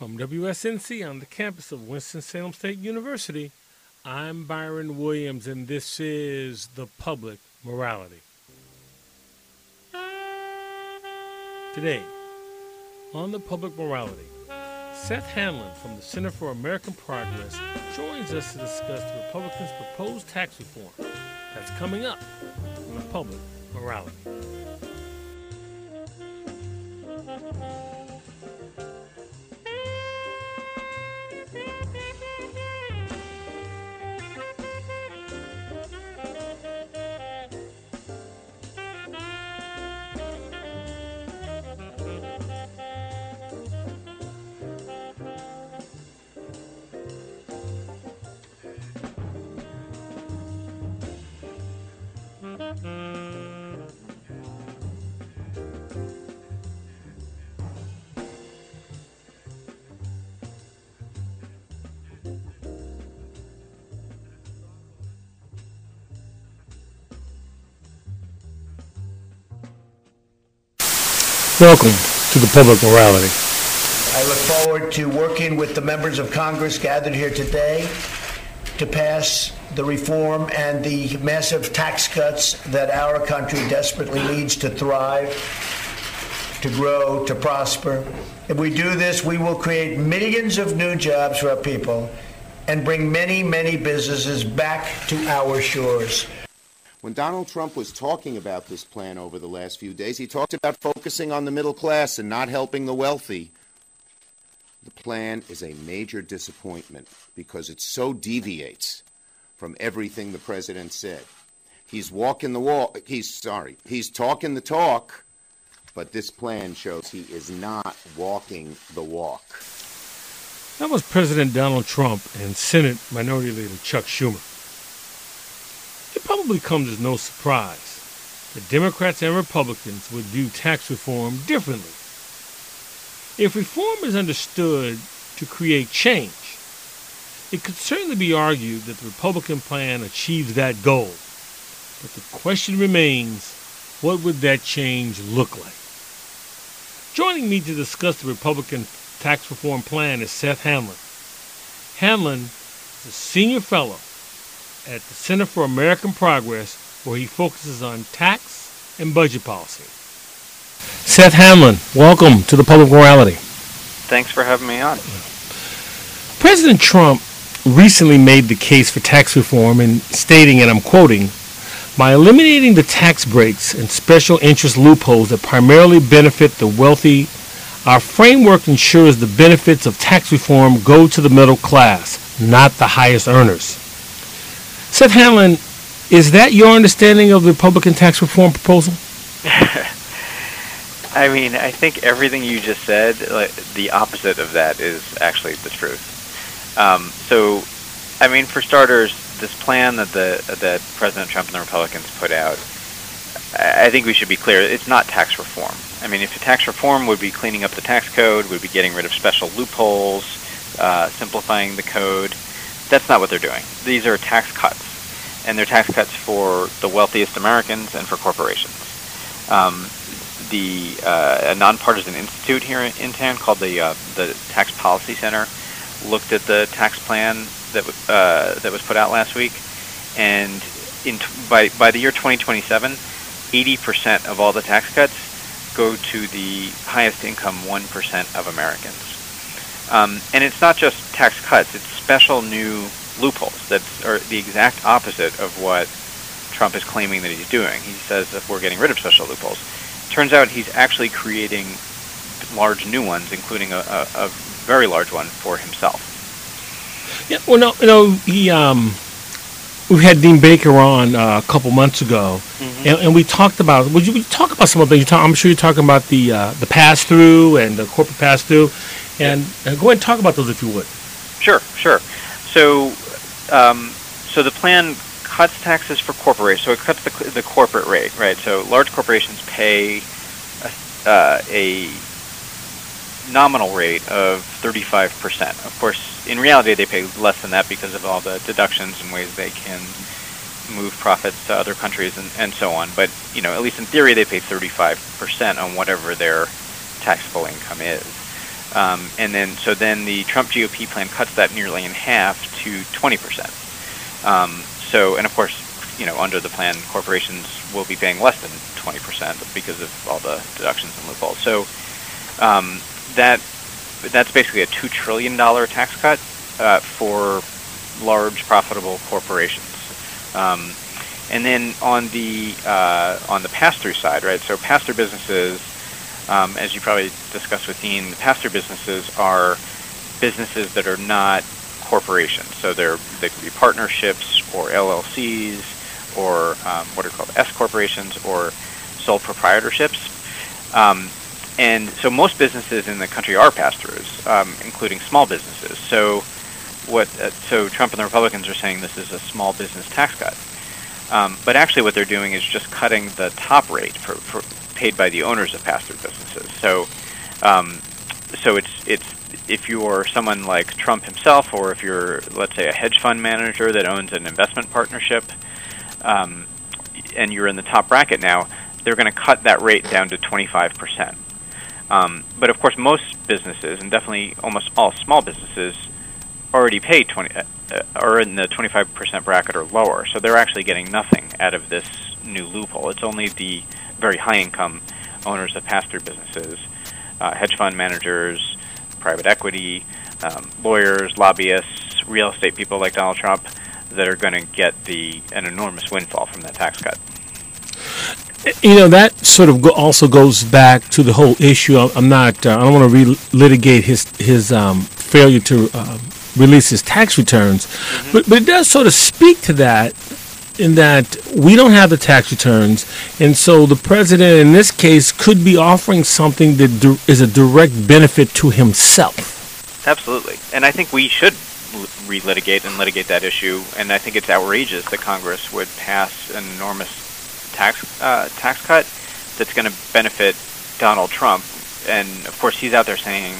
From WSNC on the campus of Winston-Salem State University, I'm Byron Williams, and this is The Public Morality. Today, on The Public Morality, Seth Hanlon from the Center for American Progress joins us to discuss the Republicans' proposed tax reform that's coming up on The Public Morality. Welcome to the Public Morality. I look forward to working with the members of Congress gathered here today to pass the reform and the massive tax cuts that our country desperately needs to thrive, to grow, to prosper. If we do this, we will create millions of new jobs for our people and bring many, many businesses back to our shores. When Donald Trump was talking about this plan over the last few days, he talked about focusing on the middle class and not helping the wealthy. The plan is a major disappointment because it so deviates from everything the president said. He's walking the walk, he's sorry, he's talking the talk, but this plan shows he is not walking the walk. That was President Donald Trump and Senate Minority Leader Chuck Schumer. It probably comes as no surprise that Democrats and Republicans would view tax reform differently. If reform is understood to create change, it could certainly be argued that the Republican plan achieves that goal. But the question remains what would that change look like? Joining me to discuss the Republican tax reform plan is Seth Hanlon. Hanlon is a senior fellow at the Center for American Progress, where he focuses on tax and budget policy. Seth Hanlon, welcome to the Public Morality. Thanks for having me on. President Trump recently made the case for tax reform in stating, and I'm quoting, by eliminating the tax breaks and special interest loopholes that primarily benefit the wealthy, our framework ensures the benefits of tax reform go to the middle class, not the highest earners. Seth Hanlon, is that your understanding of the Republican tax reform proposal? I mean, I think everything you just said, like, the opposite of that is actually the truth. Um, so, I mean, for starters, this plan that the that President Trump and the Republicans put out, I think we should be clear, it's not tax reform. I mean, if the tax reform would be cleaning up the tax code, would be getting rid of special loopholes, uh, simplifying the code, that's not what they're doing. These are tax cuts, and they're tax cuts for the wealthiest Americans and for corporations. Um, the uh, a nonpartisan institute here in town called the uh, the Tax Policy Center looked at the tax plan that uh, that was put out last week, and in by by the year 2027, 80% of all the tax cuts go to the highest income 1% of Americans. Um, and it's not just tax cuts; it's special new loopholes that are the exact opposite of what Trump is claiming that he's doing. He says that we're getting rid of special loopholes. Turns out he's actually creating large new ones, including a, a, a very large one for himself. Yeah, well, no, no, he um, we had Dean Baker on uh, a couple months ago, mm-hmm. and, and, we talked about. Would you, would you talk about some of the? Talk, I'm sure you're talking about the uh, the pass through and the corporate pass through, and, and go ahead and talk about those if you would. Sure, sure. So, um, so the plan cuts taxes for corporations. So it cuts the, the corporate rate, right? So large corporations pay a, uh, a nominal rate of 35%. Of course, in reality, they pay less than that because of all the deductions and ways they can move profits to other countries and, and so on. But, you know, at least in theory, they pay 35% on whatever their taxable income is. Um, and then, so then the Trump GOP plan cuts that nearly in half to 20%. Um, so, and of course, you know, under the plan, corporations will be paying less than 20% because of all the deductions and loopholes. So um, that that's basically a two trillion dollar tax cut uh, for large profitable corporations. Um, and then on the uh, on the pass-through side, right? So pass-through businesses, um, as you probably discussed with Dean, the pass-through businesses are businesses that are not corporations. So they're they could be partnerships or LLCs or um, what are called S corporations or sole proprietorships. Um, and so most businesses in the country are pass-throughs, um, including small businesses. So what? Uh, so Trump and the Republicans are saying this is a small business tax cut. Um, but actually, what they're doing is just cutting the top rate for, for paid by the owners of pass-through businesses. So, um, so it's it's if you're someone like Trump himself, or if you're let's say a hedge fund manager that owns an investment partnership, um, and you're in the top bracket now, they're going to cut that rate down to 25%. Um, but of course, most businesses, and definitely almost all small businesses, already pay 20, uh, uh are in the 25% bracket or lower. So they're actually getting nothing out of this new loophole. It's only the very high income owners of pass through businesses, uh, hedge fund managers, private equity, um, lawyers, lobbyists, real estate people like Donald Trump that are going to get the an enormous windfall from that tax cut. You know that sort of go, also goes back to the whole issue. I'm not. Uh, I don't want to relitigate his his um, failure to uh, release his tax returns, mm-hmm. but but it does sort of speak to that in that we don't have the tax returns, and so the president in this case could be offering something that du- is a direct benefit to himself. Absolutely, and I think we should relitigate and litigate that issue. And I think it's outrageous that Congress would pass an enormous tax uh, tax cut that's going to benefit Donald Trump. And of course, he's out there saying,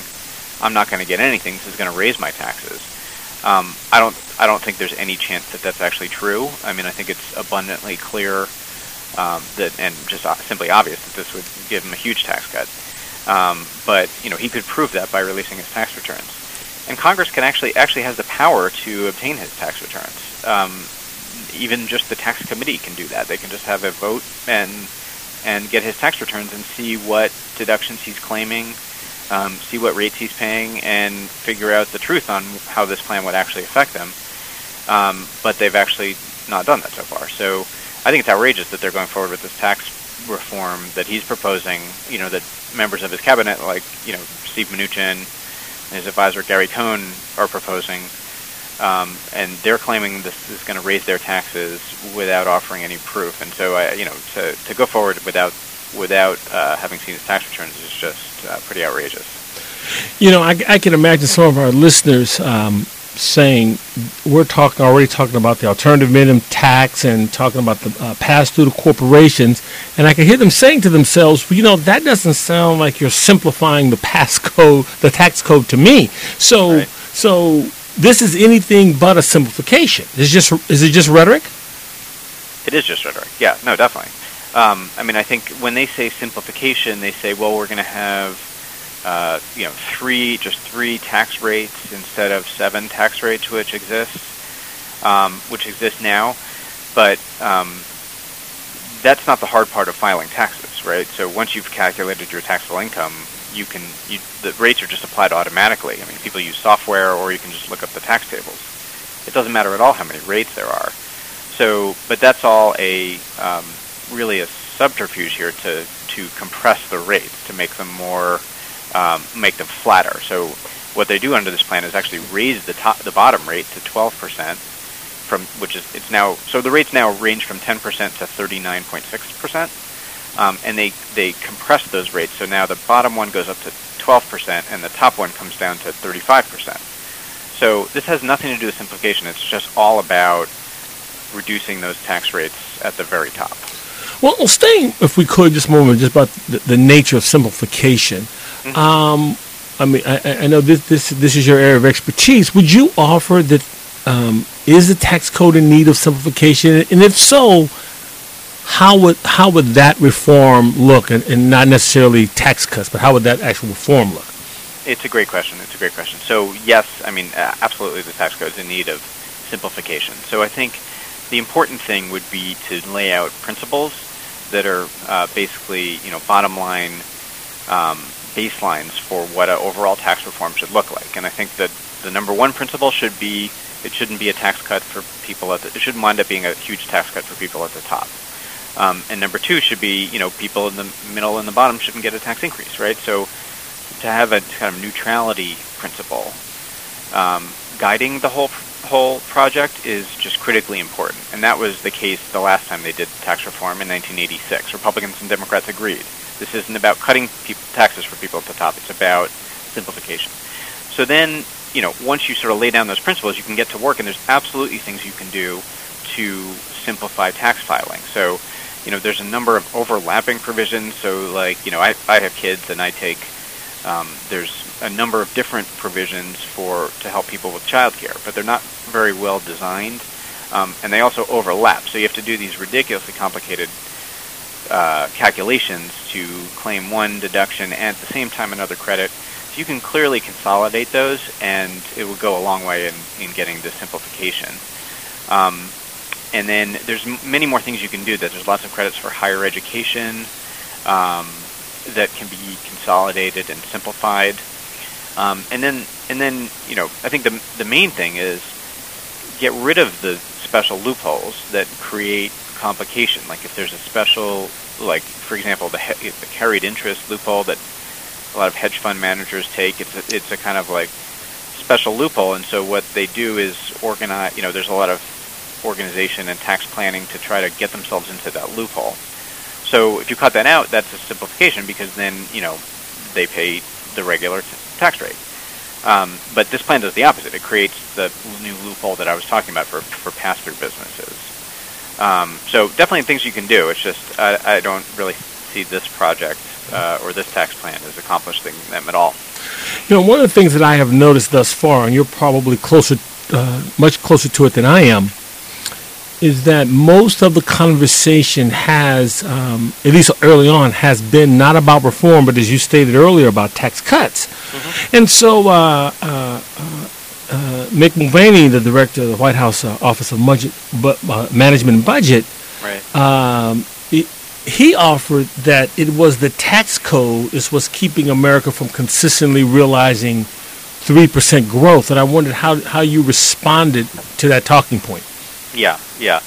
"I'm not going to get anything. This is going to raise my taxes." Um, I don't. I don't think there's any chance that that's actually true. I mean, I think it's abundantly clear um, that, and just simply obvious that this would give him a huge tax cut. Um, but you know, he could prove that by releasing his tax returns and Congress can actually actually has the power to obtain his tax returns. Um, even just the tax committee can do that. They can just have a vote and and get his tax returns and see what deductions he's claiming, um, see what rates he's paying, and figure out the truth on how this plan would actually affect them. Um, but they've actually not done that so far. So I think it's outrageous that they're going forward with this tax reform that he's proposing. You know that members of his cabinet, like you know Steve Mnuchin and his advisor Gary Cohn are proposing, um, and they're claiming this is going to raise their taxes without offering any proof. And so, I, you know, to, to go forward without without uh, having seen his tax returns is just uh, pretty outrageous. You know, I, I, can imagine some of our listeners um, saying we're talking already talking about the alternative minimum tax and talking about the uh, pass through to corporations, and I can hear them saying to themselves, well, you know, that doesn't sound like you're simplifying the pass code, the tax code to me. So, right. so this is anything but a simplification. Is just is it just rhetoric? It is just rhetoric. Yeah, no, definitely. Um, I mean, I think when they say simplification, they say, well, we're going to have uh, you know, three just three tax rates instead of seven tax rates which exist, um, which exist now. But um, that's not the hard part of filing taxes, right? So once you've calculated your taxable income, you can you, the rates are just applied automatically. I mean, people use software, or you can just look up the tax tables. It doesn't matter at all how many rates there are. So, but that's all a um, really a subterfuge here to to compress the rates to make them more um, make them flatter. So what they do under this plan is actually raise the top, the bottom rate to 12%, from which is it's now so the rates now range from 10% to 39.6%, um, and they they compress those rates. So now the bottom one goes up to 12%, and the top one comes down to 35%. So this has nothing to do with simplification. It's just all about reducing those tax rates at the very top. Well, staying, if we could, just a moment, just about the, the nature of simplification. Mm-hmm. Um, I mean, I, I, know this, this this is your area of expertise. Would you offer that um, is the tax code in need of simplification, and if so, how would how would that reform look, and, and not necessarily tax cuts, but how would that actual reform look? it's a great question. It's a great question. So yes, I mean absolutely, the tax code is in need of simplification. So I think the important thing would be to lay out principles that are uh, basically you know bottom line um, baselines for what an overall tax reform should look like. And I think that the number one principle should be it shouldn't be a tax cut for people at the, it shouldn't wind up being a huge tax cut for people at the top. Um, and number two should be, you know, people in the middle and the bottom shouldn't get a tax increase, right? So to have a kind of neutrality principle um, guiding the whole whole project is just critically important. And that was the case the last time they did tax reform in 1986. Republicans and Democrats agreed. This isn't about cutting people, taxes for people at the top. It's about simplification. So then, you know, once you sort of lay down those principles, you can get to work, and there's absolutely things you can do to simplify tax filing. So you know, there's a number of overlapping provisions. So, like, you know, I, I have kids and I take, um, there's a number of different provisions for to help people with childcare, but they're not very well designed, um, and they also overlap. So you have to do these ridiculously complicated uh, calculations to claim one deduction and at the same time another credit. So you can clearly consolidate those, and it will go a long way in, in getting to simplification. Um, and then there's many more things you can do. That there's lots of credits for higher education um, that can be consolidated and simplified. Um, and then and then you know I think the the main thing is get rid of the special loopholes that create complication. Like if there's a special like for example the, he- the carried interest loophole that a lot of hedge fund managers take. It's a, it's a kind of like special loophole, and so what they do is organize. You know, there's a lot of organization and tax planning to try to get themselves into that loophole. So if you cut that out, that's a simplification because then you know they pay the regular t- tax rate. Um, but this plan does the opposite. It creates the new loophole that I was talking about for for pass-through businesses. Um, so definitely things you can do. It's just I, I don't really see this project uh, or this tax plan as accomplishing them at all. You know, one of the things that I have noticed thus far, and you're probably closer, uh, much closer to it than I am, is that most of the conversation has, um, at least early on, has been not about reform, but as you stated earlier, about tax cuts. Mm-hmm. And so, uh, uh, uh, uh Mick Mulvaney, the director of the White House uh, Office of Budget, uh, Management and Budget, right. um, he, he offered that it was the tax code is what's keeping America from consistently realizing three percent growth. And I wondered how how you responded to that talking point. Yeah, yeah.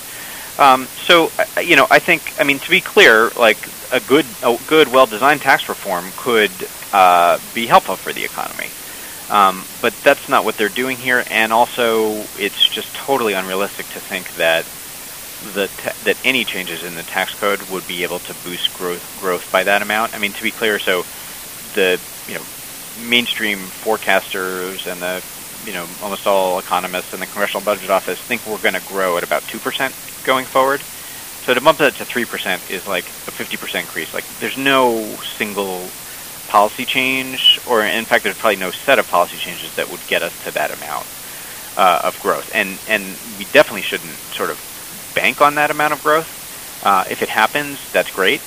Um, so uh, you know, I think, I mean, to be clear, like a good, a good, well-designed tax reform could uh, be helpful for the economy. Um, but that's not what they're doing here, and also it's just totally unrealistic to think that the that any changes in the tax code would be able to boost growth growth by that amount. I mean, to be clear, so the you know mainstream forecasters and the you know, almost all economists in the Congressional Budget Office think we're going to grow at about 2% going forward. So to bump that to 3% is like a 50% increase. Like there's no single policy change, or in fact, there's probably no set of policy changes that would get us to that amount uh, of growth. And and we definitely shouldn't sort of bank on that amount of growth. Uh, if it happens, that's great,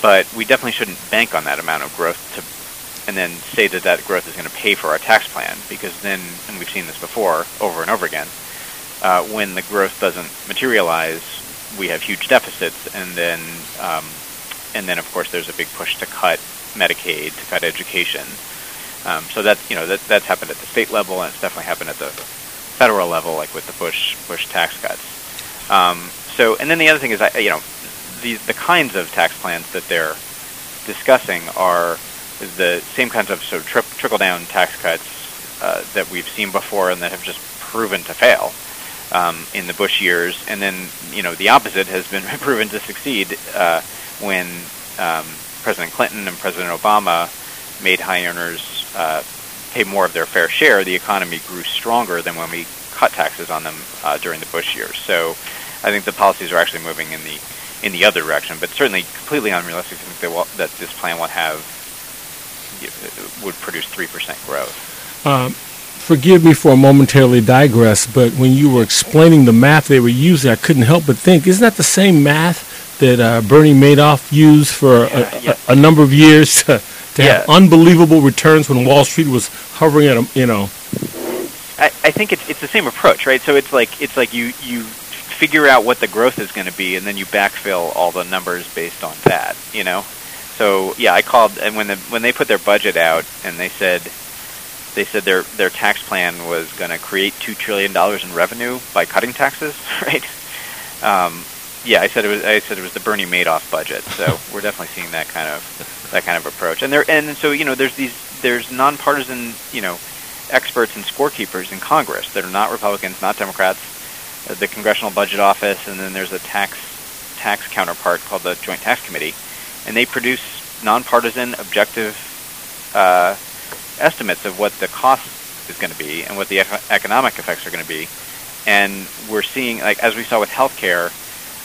but we definitely shouldn't bank on that amount of growth to and then say that that growth is going to pay for our tax plan because then, and we've seen this before over and over again, uh, when the growth doesn't materialize, we have huge deficits, and then, um, and then of course there's a big push to cut Medicaid, to cut education. Um, so that's you know that that's happened at the state level, and it's definitely happened at the federal level, like with the Bush Bush tax cuts. Um, so, and then the other thing is, I, you know, the the kinds of tax plans that they're discussing are the same kinds of sort of tri- trickle down tax cuts uh, that we've seen before and that have just proven to fail um, in the Bush years, and then you know the opposite has been proven to succeed uh, when um, President Clinton and President Obama made high earners uh, pay more of their fair share. The economy grew stronger than when we cut taxes on them uh, during the Bush years. So I think the policies are actually moving in the in the other direction, but certainly completely unrealistic to think that, will, that this plan will have would produce 3% growth. Um, forgive me for a momentarily digress, but when you were explaining the math they were using, I couldn't help but think, isn't that the same math that uh, Bernie Madoff used for yeah, a, a, a, number of years to, to have unbelievable returns when Wall Street was hovering at a, you know. I, I think it's it's the same approach, right? So it's like it's like you you figure out what the growth is going to be, and then you backfill all the numbers based on that. You know. So yeah, I called, and when the when they put their budget out, and they said they said their their tax plan was going to create two trillion dollars in revenue by cutting taxes, right? Um, yeah, I said it was. I said it was the Bernie Madoff budget. So we're definitely seeing that kind of that kind of approach. And there, and so you know, there's these there's nonpartisan you know experts and scorekeepers in Congress that are not Republicans, not Democrats. Uh, the Congressional Budget Office, and then there's a tax tax counterpart called the Joint Tax Committee, and they produce nonpartisan, objective uh, estimates of what the cost is going to be and what the economic effects are going to be. And we're seeing, like as we saw with healthcare,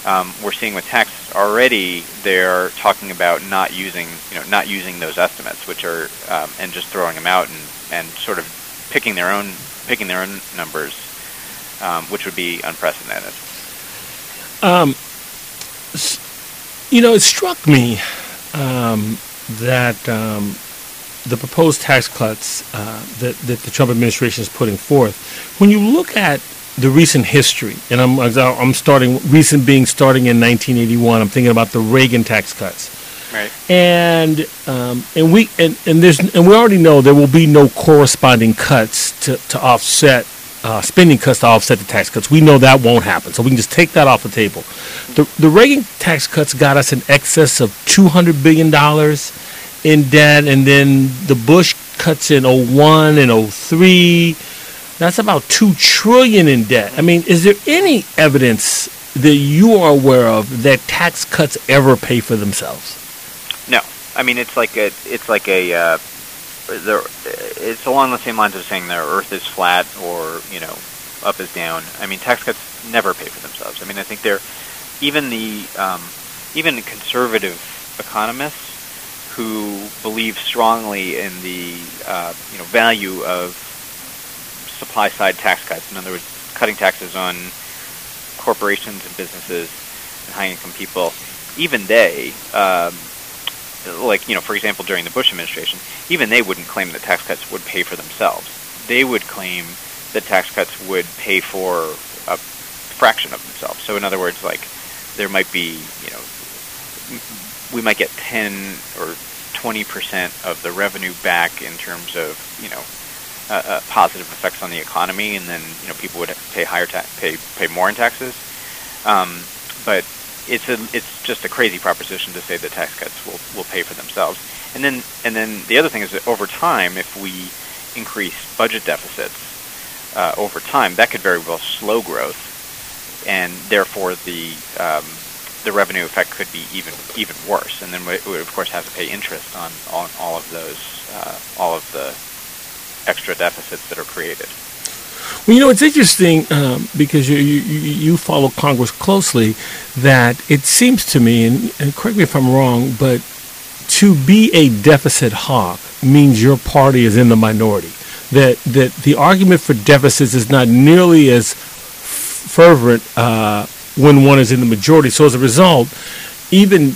um, we're seeing with tax already they're talking about not using you know not using those estimates, which are um, and just throwing them out and and sort of picking their own picking their own numbers, um, which would be unprecedented. Um, you know, it struck me um, that um, the proposed tax cuts uh, that that the Trump administration is putting forth, when you look at the recent history, and I'm I'm starting recent being starting in 1981. I'm thinking about the Reagan tax cuts. Right. And um, and we and, and there's and we already know there will be no corresponding cuts to, to offset uh, spending cuts to offset the tax cuts. We know that won't happen, so we can just take that off the table. The the Reagan tax cuts got us in excess of 200 billion dollars in debt, and then the Bush cuts in 01 and 03 that's about two trillion in debt. I mean, is there any evidence that you are aware of that tax cuts ever pay for themselves? No, I mean it's like a it's like a uh, it's along the same lines of saying the Earth is flat or you know up is down. I mean tax cuts never pay for themselves. I mean I think they're even the um, even conservative economists who believe strongly in the uh, you know value of supply side tax cuts. In other words, cutting taxes on corporations and businesses and high income people. Even they, um, like you know, for example, during the Bush administration, even they wouldn't claim that tax cuts would pay for themselves. They would claim that tax cuts would pay for a fraction of themselves. So in other words, like there might be, you know, we might get 10 or 20 percent of the revenue back in terms of, you know, uh, uh, positive effects on the economy, and then you know people would pay higher tax, pay pay more in taxes. Um, but it's a it's just a crazy proposition to say that tax cuts will will pay for themselves. And then and then the other thing is that over time, if we increase budget deficits uh, over time, that could very well slow growth, and therefore the um, the revenue effect could be even even worse. And then we, we of course have to pay interest on on all of those uh, all of the extra deficits that are created. Well, you know, it's interesting um, because you, you, you follow Congress closely that it seems to me, and, and correct me if I'm wrong, but to be a deficit hawk means your party is in the minority. That that the argument for deficits is not nearly as fervent uh, when one is in the majority. So as a result, even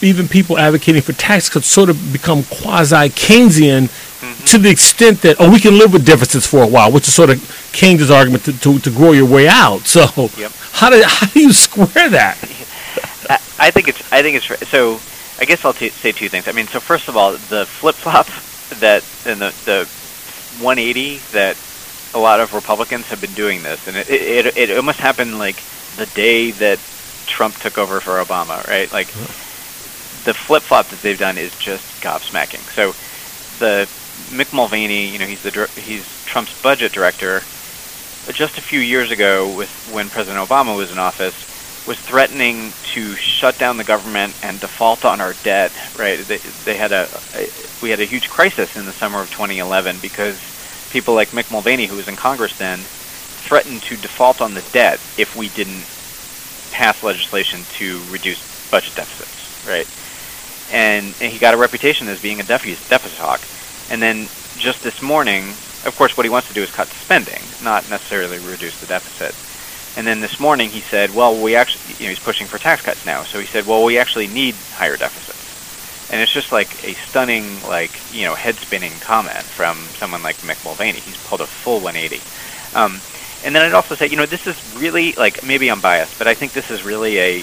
even people advocating for tax cuts sort of become quasi Keynesian mm-hmm. to the extent that oh we can live with deficits for a while, which is sort of Keynes' argument to, to, to grow your way out. So yep. how do how do you square that? I think it's I think it's so. I guess I'll t- say two things. I mean, so first of all, the flip flop that and the the 180 that a lot of Republicans have been doing this, and it it, it almost happened like the day that Trump took over for Obama, right? Like the flip flop that they've done is just gobsmacking. So the Mick Mulvaney, you know, he's the he's Trump's budget director. Just a few years ago, with when President Obama was in office, was threatening to shut down the government and default on our debt. Right? They, they had a, a we had a huge crisis in the summer of 2011 because people like Mick Mulvaney, who was in Congress then, threatened to default on the debt if we didn't pass legislation to reduce budget deficits. Right? And, and he got a reputation as being a deficit, deficit hawk. And then just this morning, of course, what he wants to do is cut spending, not necessarily reduce the deficit. And then this morning he said, well, we actually, you know, he's pushing for tax cuts now. So he said, well, we actually need higher deficits. and it's just like a stunning, like you know, head spinning comment from someone like Mick Mulvaney. He's pulled a full 180. Um, and then I'd also say, you know, this is really like maybe I'm biased, but I think this is really a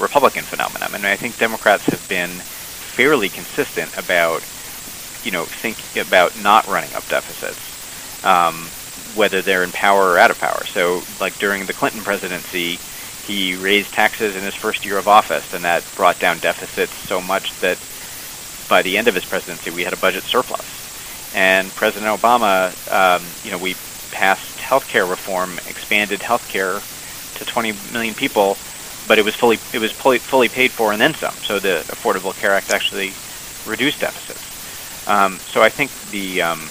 Republican phenomenon. I mean, I think Democrats have been fairly consistent about, you know, think about not running up deficits, um, whether they're in power or out of power. So, like during the Clinton presidency, he raised taxes in his first year of office, and that brought down deficits so much that by the end of his presidency, we had a budget surplus. And President Obama, um, you know, we passed health care reform, expanded health care to 20 million people, but it was fully it was fully, fully paid for and then some. So the Affordable Care Act actually reduced deficits. Um, so I think the um,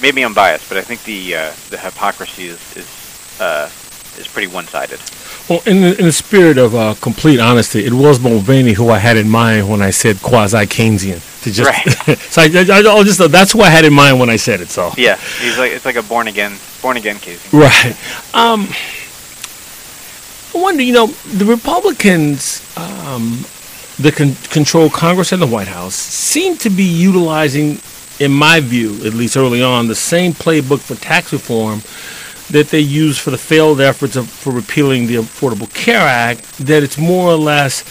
maybe I'm biased, but I think the uh, the hypocrisy is is uh, is pretty one-sided. Well, in the, in the spirit of uh, complete honesty, it was Mulvaney who I had in mind when I said quasi Keynesian. To just, right. so I, I, will just that's who I had in mind when I said it. So yeah, he's like it's like a born again born again case. Right. Um, I wonder, you know, the Republicans um, that con- control Congress and the White House seem to be utilizing, in my view, at least early on, the same playbook for tax reform that they used for the failed efforts of, for repealing the Affordable Care Act, that it's more or less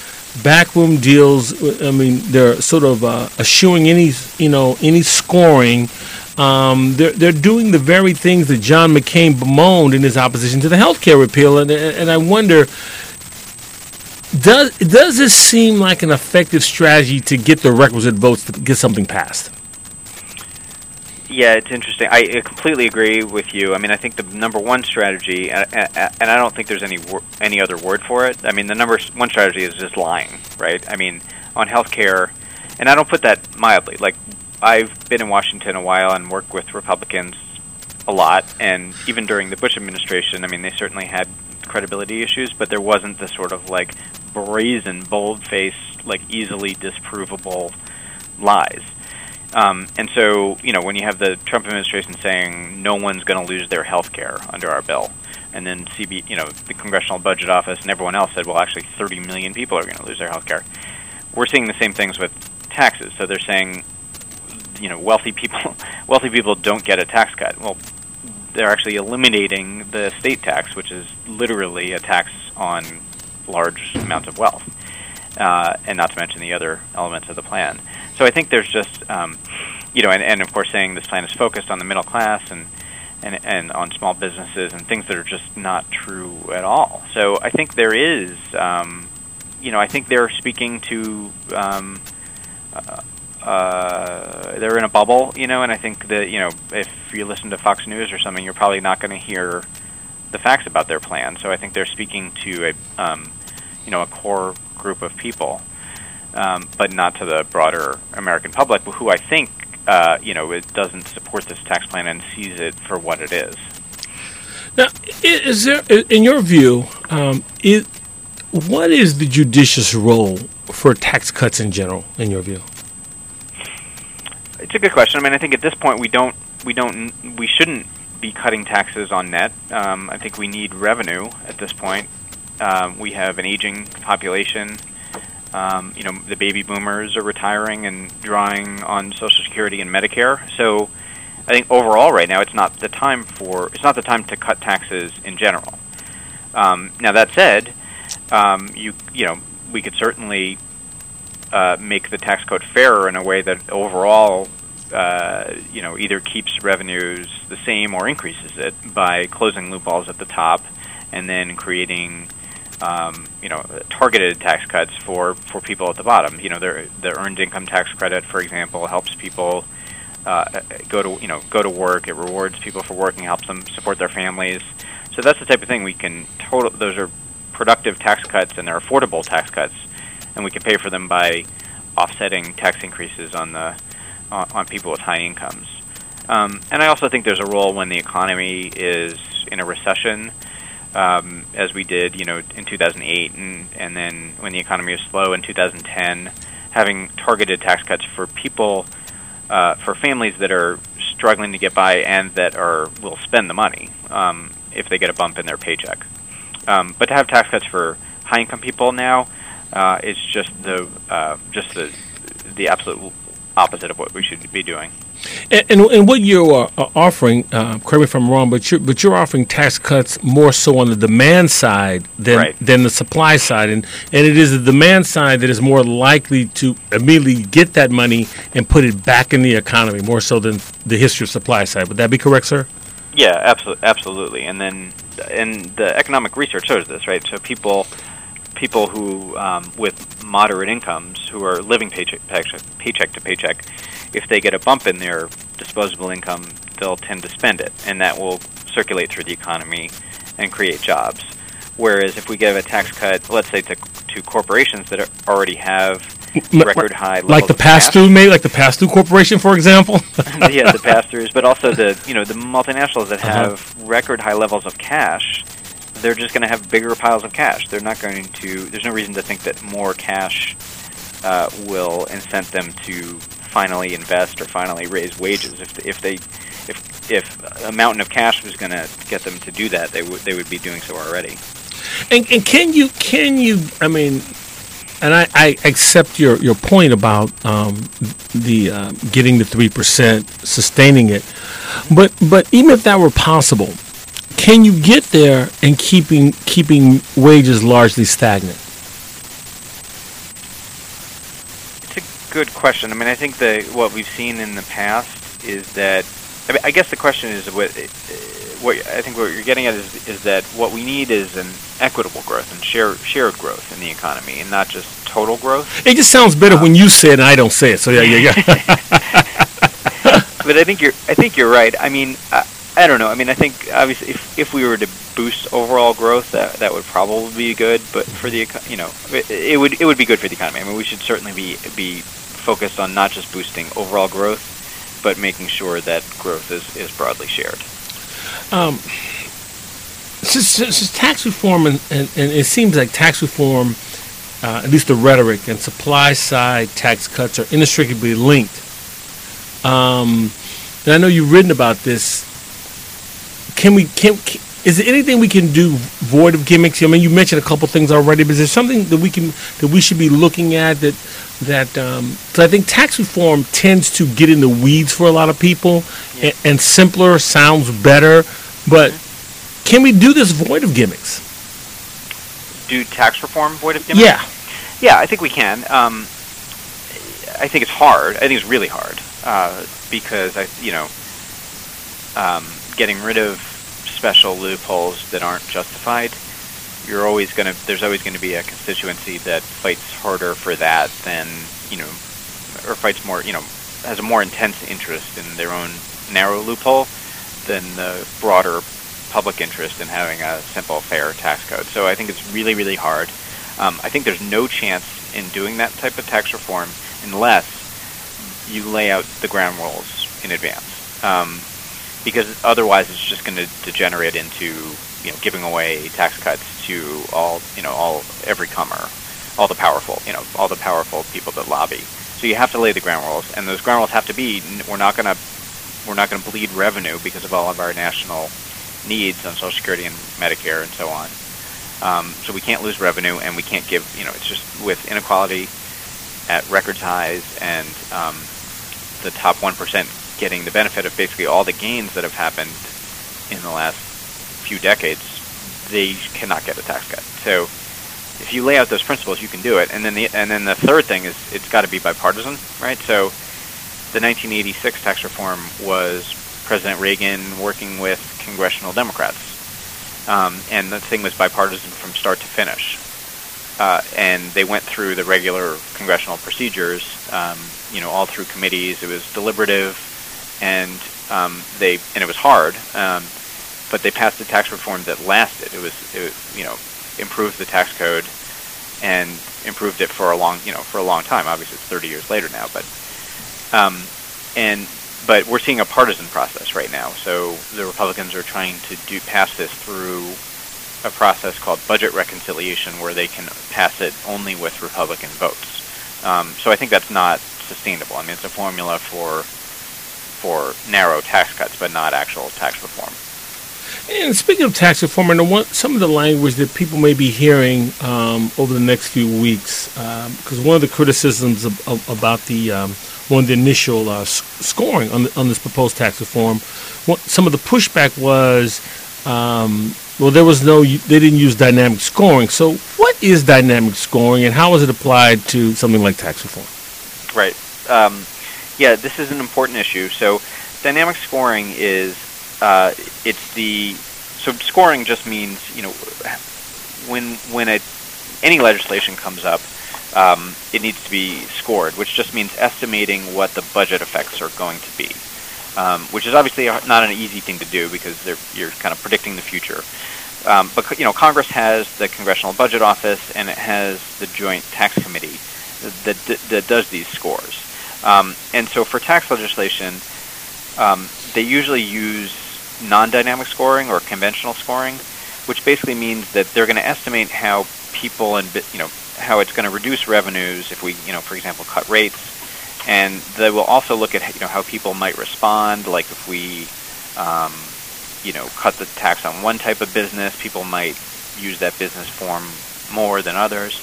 backroom deals. I mean, they're sort of uh, eschewing any, you know, any scoring. Um, they're they're doing the very things that John McCain bemoaned in his opposition to the health care repeal, and and I wonder. Does does this seem like an effective strategy to get the requisite votes to get something passed? Yeah, it's interesting. I, completely agree with you. I mean, I think the number one strategy, and, and I don't think there's any any other word for it. I mean, the number one strategy is just lying, right? I mean, on healthcare, and I don't put that mildly. Like, I've been in Washington a while and worked with Republicans a lot, and even during the Bush administration, I mean, they certainly had credibility issues, but there wasn't the sort of like brazen, bold-faced, like easily disprovable lies. Um, and so, you know, when you have the Trump administration saying no one's going to lose their health care under our bill, and then CB, you know, the Congressional Budget Office and everyone else said, well, actually, 30 million people are going to lose their health care. We're seeing the same things with taxes. So they're saying, you know, wealthy people, wealthy people don't get a tax cut. Well, they're actually eliminating the estate tax, which is literally a tax on large amounts of wealth, uh, and not to mention the other elements of the plan. So I think there's just, um, you know, and, and of course saying this plan is focused on the middle class and, and and on small businesses and things that are just not true at all. So I think there is, um, you know, I think they're speaking to. Um, uh, uh, they're in a bubble, you know, and I think that you know if you listen to Fox News or something, you're probably not going to hear the facts about their plan. So I think they're speaking to a, um, you know, a core group of people um, but not to the broader American public, who I think uh, you know it doesn't support this tax plan and sees it for what it is. Now, is there, in your view, um, is, what is the judicious role for tax cuts in general, in your view? It's a good question. I mean, I think at this point we don't, we don't, we shouldn't be cutting taxes on net. Um, I think we need revenue at this point. Um, we have an aging population. Um, you know, the baby boomers are retiring and drawing on Social Security and Medicare. So, I think overall, right now, it's not the time for it's not the time to cut taxes in general. Um, now that said, um, you you know we could certainly uh, make the tax code fairer in a way that overall, uh, you know, either keeps revenues the same or increases it by closing loopholes at the top, and then creating um, you know, targeted tax cuts for, for people at the bottom. You know, the the earned income tax credit, for example, helps people uh, go to you know go to work. It rewards people for working, helps them support their families. So that's the type of thing we can total. Those are productive tax cuts and they're affordable tax cuts, and we can pay for them by offsetting tax increases on the on, on people with high incomes. Um, and I also think there's a role when the economy is in a recession um, as we did, you know, in 2008, and and then when the economy was slow in 2010, having targeted tax cuts for people, uh, for families that are struggling to get by and that are will spend the money um, if they get a bump in their paycheck. Um, but to have tax cuts for high income people now uh, is just the uh, just the the absolute opposite of what we should be doing. And, and, and what you are offering, uh, correct me if I'm wrong, but you're, but you're offering tax cuts more so on the demand side than Right. than the supply side, and and it is the demand side that is more likely to immediately get that money and put it back in the economy more so than the history of supply side. Would that be correct, sir? Yeah, absolutely, absolutely. And then, and the economic research shows this, right? So people, people who um, with moderate incomes who are living paycheck, paycheck paycheck to paycheck, if they get a bump in their disposable income, they'll tend to spend it, and that will circulate through the economy and create jobs. Whereas if we give a tax cut, let's say to to corporations that are, already have record high levels like the pass through, maybe like the pass through corporation, for example. yeah, the pass throughs, but also the you know the multinationals that Uh-huh. have record high levels of cash. They're just going to have bigger piles of cash. They're not going to. There's no reason to think that more cash uh, will incent them to finally invest or finally raise wages. If if they if if a mountain of cash was going to get them to do that, they would they would be doing so already. And, and can you can you I mean, and I, I accept your, your point about um, the uh, getting the three percent, sustaining it, but but even if that were possible, can you get there and keeping keeping wages largely stagnant? It's a good question. I mean, I think that what we've seen in the past is that. I, mean, I guess the question is what. uh, What I think what you're getting at is is that what we need is an equitable growth and share, shared growth in the economy, and not just total growth. It just sounds better when you say it and I don't say it. So yeah, yeah, yeah. But I think you're I think you're right. I mean, I, I don't know. I mean, I think obviously if if we were to boost overall growth, that that would probably be good. But for the you know, it, it would it would be good for the economy. I mean, we should certainly be be focused on not just boosting overall growth, but making sure that growth is is broadly shared. um, since, since tax reform and, and, and it seems like tax reform, uh, at least the rhetoric and supply side tax cuts are inextricably linked. Um, and I know you've written about this. Can we can, can is there anything we can do void of gimmicks? I mean, you mentioned a couple things already, but is there something that we can that we should be looking at that that um, I think tax reform tends to get in the weeds for a lot of people, Yeah. and, and simpler sounds better. But can we do this void of gimmicks? Do tax reform void of gimmicks? Yeah, Yeah, I think we can. Um, I think it's hard. I think it's really hard uh, because I, you know, um, getting rid of special loopholes that aren't justified. You're always going to. There's always going to be a constituency that fights harder for that than you know, or fights more. You know, has a more intense interest in their own narrow loophole than the broader public interest in having a simple, fair tax code. So I think it's really, really hard. Um, I think there's no chance in doing that type of tax reform unless you lay out the ground rules in advance. Um, because otherwise, it's just going to degenerate into you know giving away tax cuts to all you know all every comer, all the powerful you know all the powerful people that lobby. So you have to lay the ground rules, and those ground rules have to be we're not going to we're not going to bleed revenue because of all of our national needs on Social Security and Medicare and so on. Um, so we can't lose revenue, and we can't give. You know, it's just with inequality at record highs, and um, the top one percent getting the benefit of basically all the gains that have happened in the last few decades. They cannot get a tax cut. So if you lay out those principles, you can do it. And then the and then the third thing is it's got to be bipartisan, right? So the 1986 tax reform was President Reagan working with congressional Democrats, um, and the thing was bipartisan from start to finish. Uh, and they went through the regular congressional procedures, um, you know, all through committees. It was deliberative, and um, they and it was hard. Um, but they passed a tax reform that lasted. It was, it you know, improved the tax code and improved it for a long, you know, for a long time. Obviously, it's 30 years later now, but um, and but we're seeing a partisan process right now. So the Republicans are trying to do pass this through a process called budget reconciliation, where they can pass it only with Republican votes. Um, so I think that's not sustainable. I mean, it's a formula for for narrow tax cuts, but not actual tax reform. And speaking of tax reform, and one, some of the language that people may be hearing um, over the next few weeks, because um, one of the criticisms of, of, about the um, one of the initial uh, scoring on, the, on this proposed tax reform, what, some of the pushback was, um, well, there was no, they didn't use dynamic scoring. So, what is dynamic scoring, and how is it applied to something like tax reform? Right. Yeah, this is an important issue. So, dynamic scoring is uh, it's the so scoring just means you know when when a, any legislation comes up, um, it needs to be scored, which just means estimating what the budget effects are going to be, um, which is obviously not an easy thing to do because you're kind of predicting the future. Um, but you know, Congress has the Congressional Budget Office and it has the Joint Tax Committee that that, that does these scores. Um, and so for tax legislation, um, they usually use non-dynamic scoring or conventional scoring, which basically means that they're going to estimate how people and you know how it's going to reduce revenues if we you know for example cut rates, and they will also look at you know how people might respond, like if we um, you know cut the tax on one type of business, people might use that business form more than others.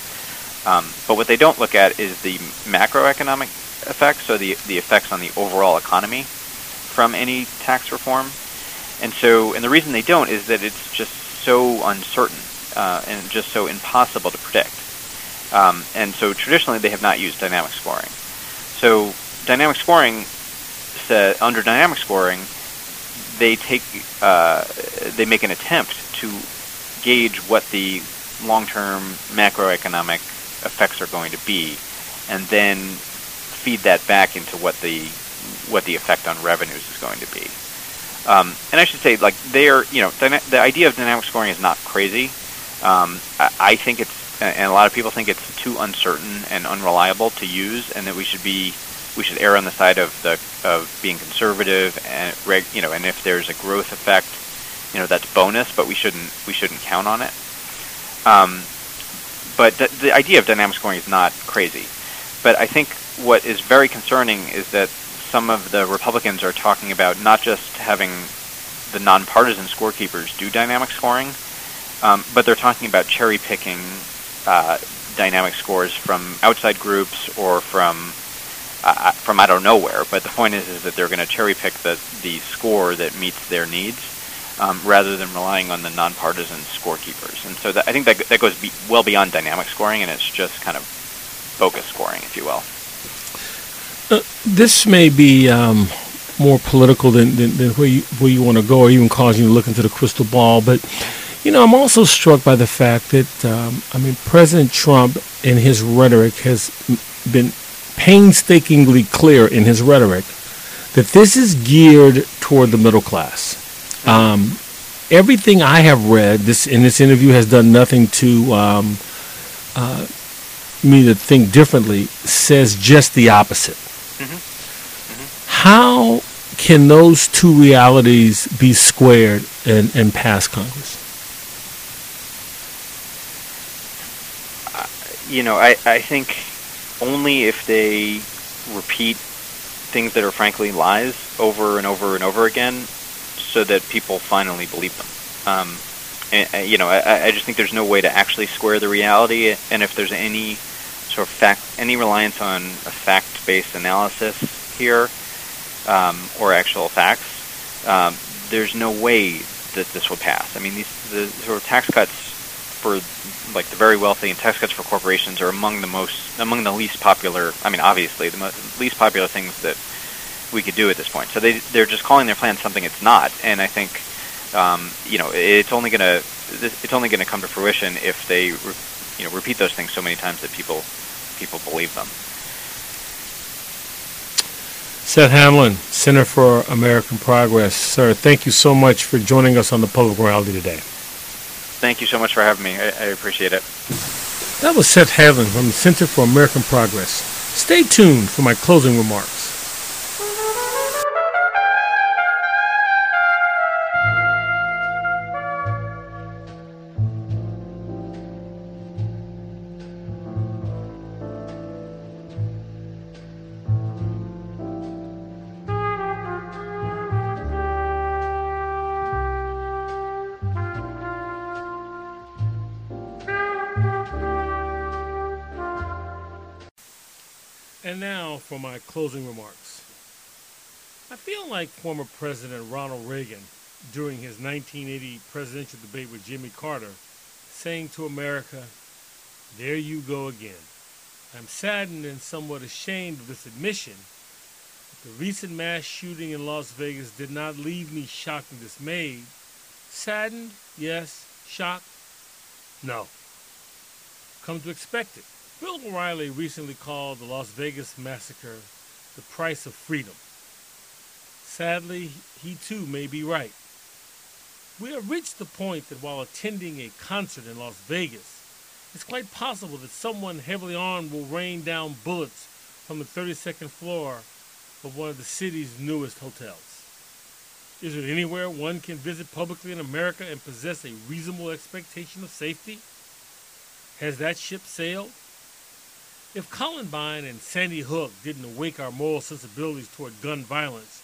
Um, but what they don't look at is the macroeconomic effects, so the the effects on the overall economy from any tax reform. And so, and the reason they don't is that it's just so uncertain uh, and just so impossible to predict. Um, and so, traditionally, they have not used dynamic scoring. So, dynamic scoring, say, under dynamic scoring, they take, uh, they make an attempt to gauge what the long-term macroeconomic effects are going to be, and then feed that back into what the what the effect on revenues is going to be. Um, and I should say, like they are, you know, dyna- the idea of dynamic scoring is not crazy. Um, I, I think it's, and a lot of people think it's too uncertain and unreliable to use, and that we should be, we should err on the side of the of being conservative and reg, you know, and if there's a growth effect, you know, that's bonus, but we shouldn't we shouldn't count on it. Um, but the, the idea of dynamic scoring is not crazy. But I think what is very concerning is that some of the Republicans are talking about not just having the nonpartisan scorekeepers do dynamic scoring, um, but they're talking about cherry picking uh, dynamic scores from outside groups or from uh, uh, from I don't know where. But the point is, is that they're going to cherry pick the the score that meets their needs. Um, rather than relying on the nonpartisan scorekeepers, and so that, I think that that goes be, well beyond dynamic scoring, and it's just kind of focus scoring, if you will. Uh, this may be um, more political than, than, than, where you, where you want to go, or even causing you to look into the crystal ball. But you know, I'm also struck by the fact that um, I mean, President Trump in his rhetoric has been painstakingly clear in his rhetoric that this is geared toward the middle class. Um, everything I have read this in this interview has done nothing to um, uh, me to think differently. Says just the opposite. Mm-hmm. How can those two realities be squared and, and pass Congress? Uh, you know, I, I think only if they repeat things that are frankly lies over and over and over again so that people finally believe them. Um, and, you know, I, I just think there's no way to actually square the reality, and if there's any sort of fact, any reliance on a fact-based analysis here um, or actual facts, um, there's no way that this will pass. I mean, these the sort of tax cuts for like the very wealthy and tax cuts for corporations are among the most among the least popular. I mean, obviously the most, least popular things that we could do at this point. So they they're just calling their plan something it's not, and I think um, you know it's only gonna it's only gonna come to fruition if they you know repeat those things so many times that people people believe them. Seth Hanlon, Center for American Progress. Sir, thank you so much for joining us on the Public Morality today. Thank you so much for having me. I, I appreciate it. That was Seth Hanlon from the Center for American Progress. Stay tuned for my closing remarks. And now for my closing remarks. I feel like former President Ronald Reagan during his 1980 presidential debate with Jimmy Carter saying to America, There you go again. I'm saddened and somewhat ashamed of this admission. The recent mass shooting in Las Vegas did not leave me shocked and dismayed. Saddened? Yes. Shocked? No. Come to expect it. Bill O'Reilly recently called the Las Vegas massacre the price of freedom. Sadly, he too may be right. We have reached the point that while attending a concert in Las Vegas, it's quite possible that someone heavily armed will rain down bullets from the 32nd floor of one of the city's newest hotels. Is there anywhere one can visit publicly in America and possess a reasonable expectation of safety? Has that ship sailed? If Columbine and Sandy Hook didn't awake our moral sensibilities toward gun violence,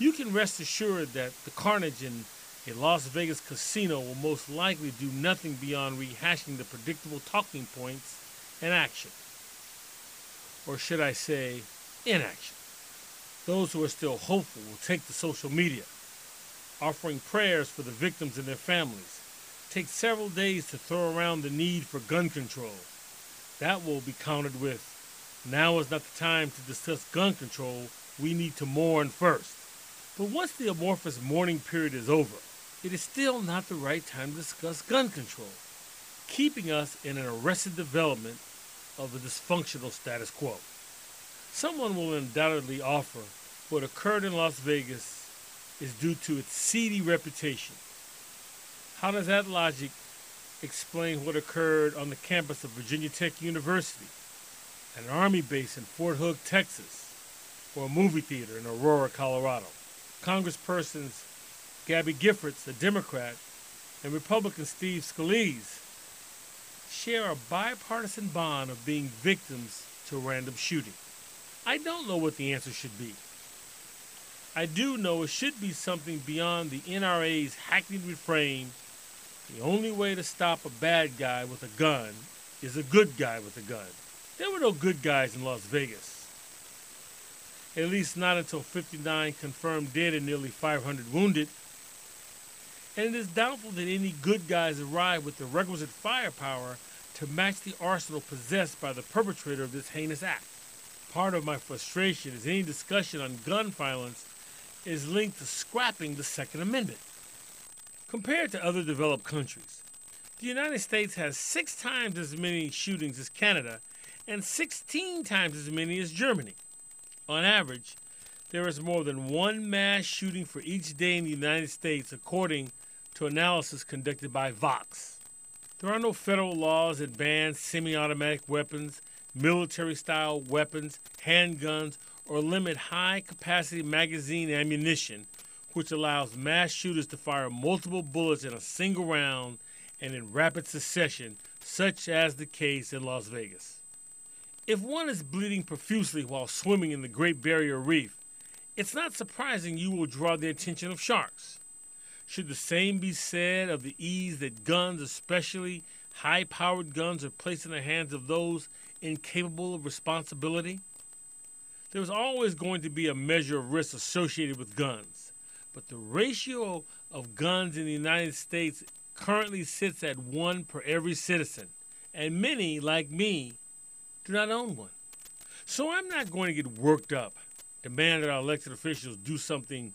you can rest assured that the carnage in a Las Vegas casino will most likely do nothing beyond rehashing the predictable talking points and action. Or should I say, inaction. Those who are still hopeful will take to social media, offering prayers for the victims and their families. Take several days to throw around the need for gun control. That will be countered with, now is not the time to discuss gun control, we need to mourn first. But once the amorphous mourning period is over, it is still not the right time to discuss gun control, keeping us in an arrested development of a dysfunctional status quo. Someone will undoubtedly offer what occurred in Las Vegas is due to its seedy reputation. How does that logic explain what occurred on the campus of Virginia Tech University, an army base in Fort Hood, Texas, or a movie theater in Aurora, Colorado? Congresspersons Gabby Giffords, a Democrat, and Republican Steve Scalise share a bipartisan bond of being victims to random shooting. I don't know what the answer should be. I do know it should be something beyond the NRA's hackneyed refrain the only way to stop a bad guy with a gun is a good guy with a gun. There were no good guys in Las Vegas at least not until 59 confirmed dead and nearly 500 wounded. And it is doubtful that any good guys arrived with the requisite firepower to match the arsenal possessed by the perpetrator of this heinous act. Part of my frustration is any discussion on gun violence is linked to scrapping the Second Amendment. Compared to other developed countries, the United States has six times as many shootings as Canada and 16 times as many as Germany. On average, there is more than one mass shooting for each day in the United States, according to analysis conducted by Vox. There are no federal laws that ban semi automatic weapons, military style weapons, handguns, or limit high capacity magazine ammunition, which allows mass shooters to fire multiple bullets in a single round and in rapid succession, such as the case in Las Vegas. If one is bleeding profusely while swimming in the Great Barrier Reef, it's not surprising you will draw the attention of sharks. Should the same be said of the ease that guns, especially high powered guns, are placed in the hands of those incapable of responsibility? There's always going to be a measure of risk associated with guns, but the ratio of guns in the United States currently sits at one per every citizen, and many, like me, do not own one. So I'm not going to get worked up, demand that our elected officials do something,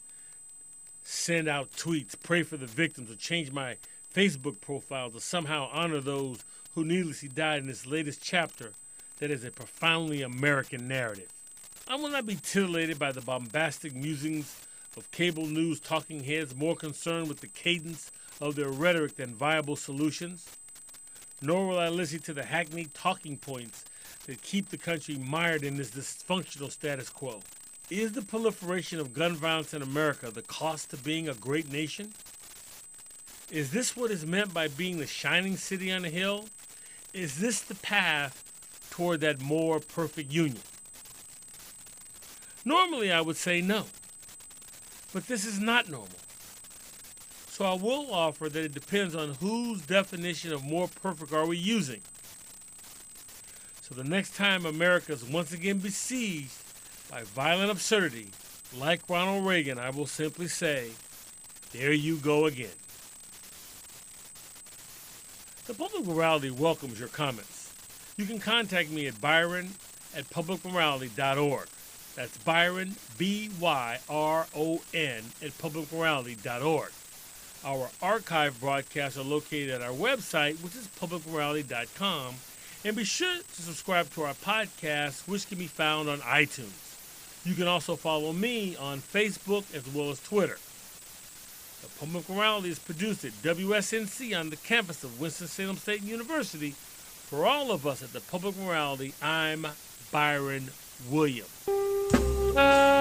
send out tweets, pray for the victims, or change my Facebook profile to somehow honor those who needlessly died in this latest chapter that is a profoundly American narrative. I will not be titillated by the bombastic musings of cable news talking heads more concerned with the cadence of their rhetoric than viable solutions. Nor will I listen to the hackneyed talking points that keep the country mired in this dysfunctional status quo? Is the proliferation of gun violence in America the cost to being a great nation? Is this what is meant by being the shining city on the hill? Is this the path toward that more perfect union? Normally, I would say no. But this is not normal. So I will offer that it depends on whose definition of more perfect are we using. So the next time America is once again besieged by violent absurdity, like Ronald Reagan, I will simply say, there you go again. The Public Morality welcomes your comments. You can contact me at byron at publicmorality.org. That's Byron, B Y R O N, at publicmorality.org. Our archive broadcasts are located at our website, which is publicmorality.com. And be sure to subscribe to our podcast, which can be found on iTunes. You can also follow me on Facebook as well as Twitter. The Public Morality is produced at WSNC on the campus of Winston-Salem State University. For all of us at the Public Morality, I'm Byron Williams. Thank you.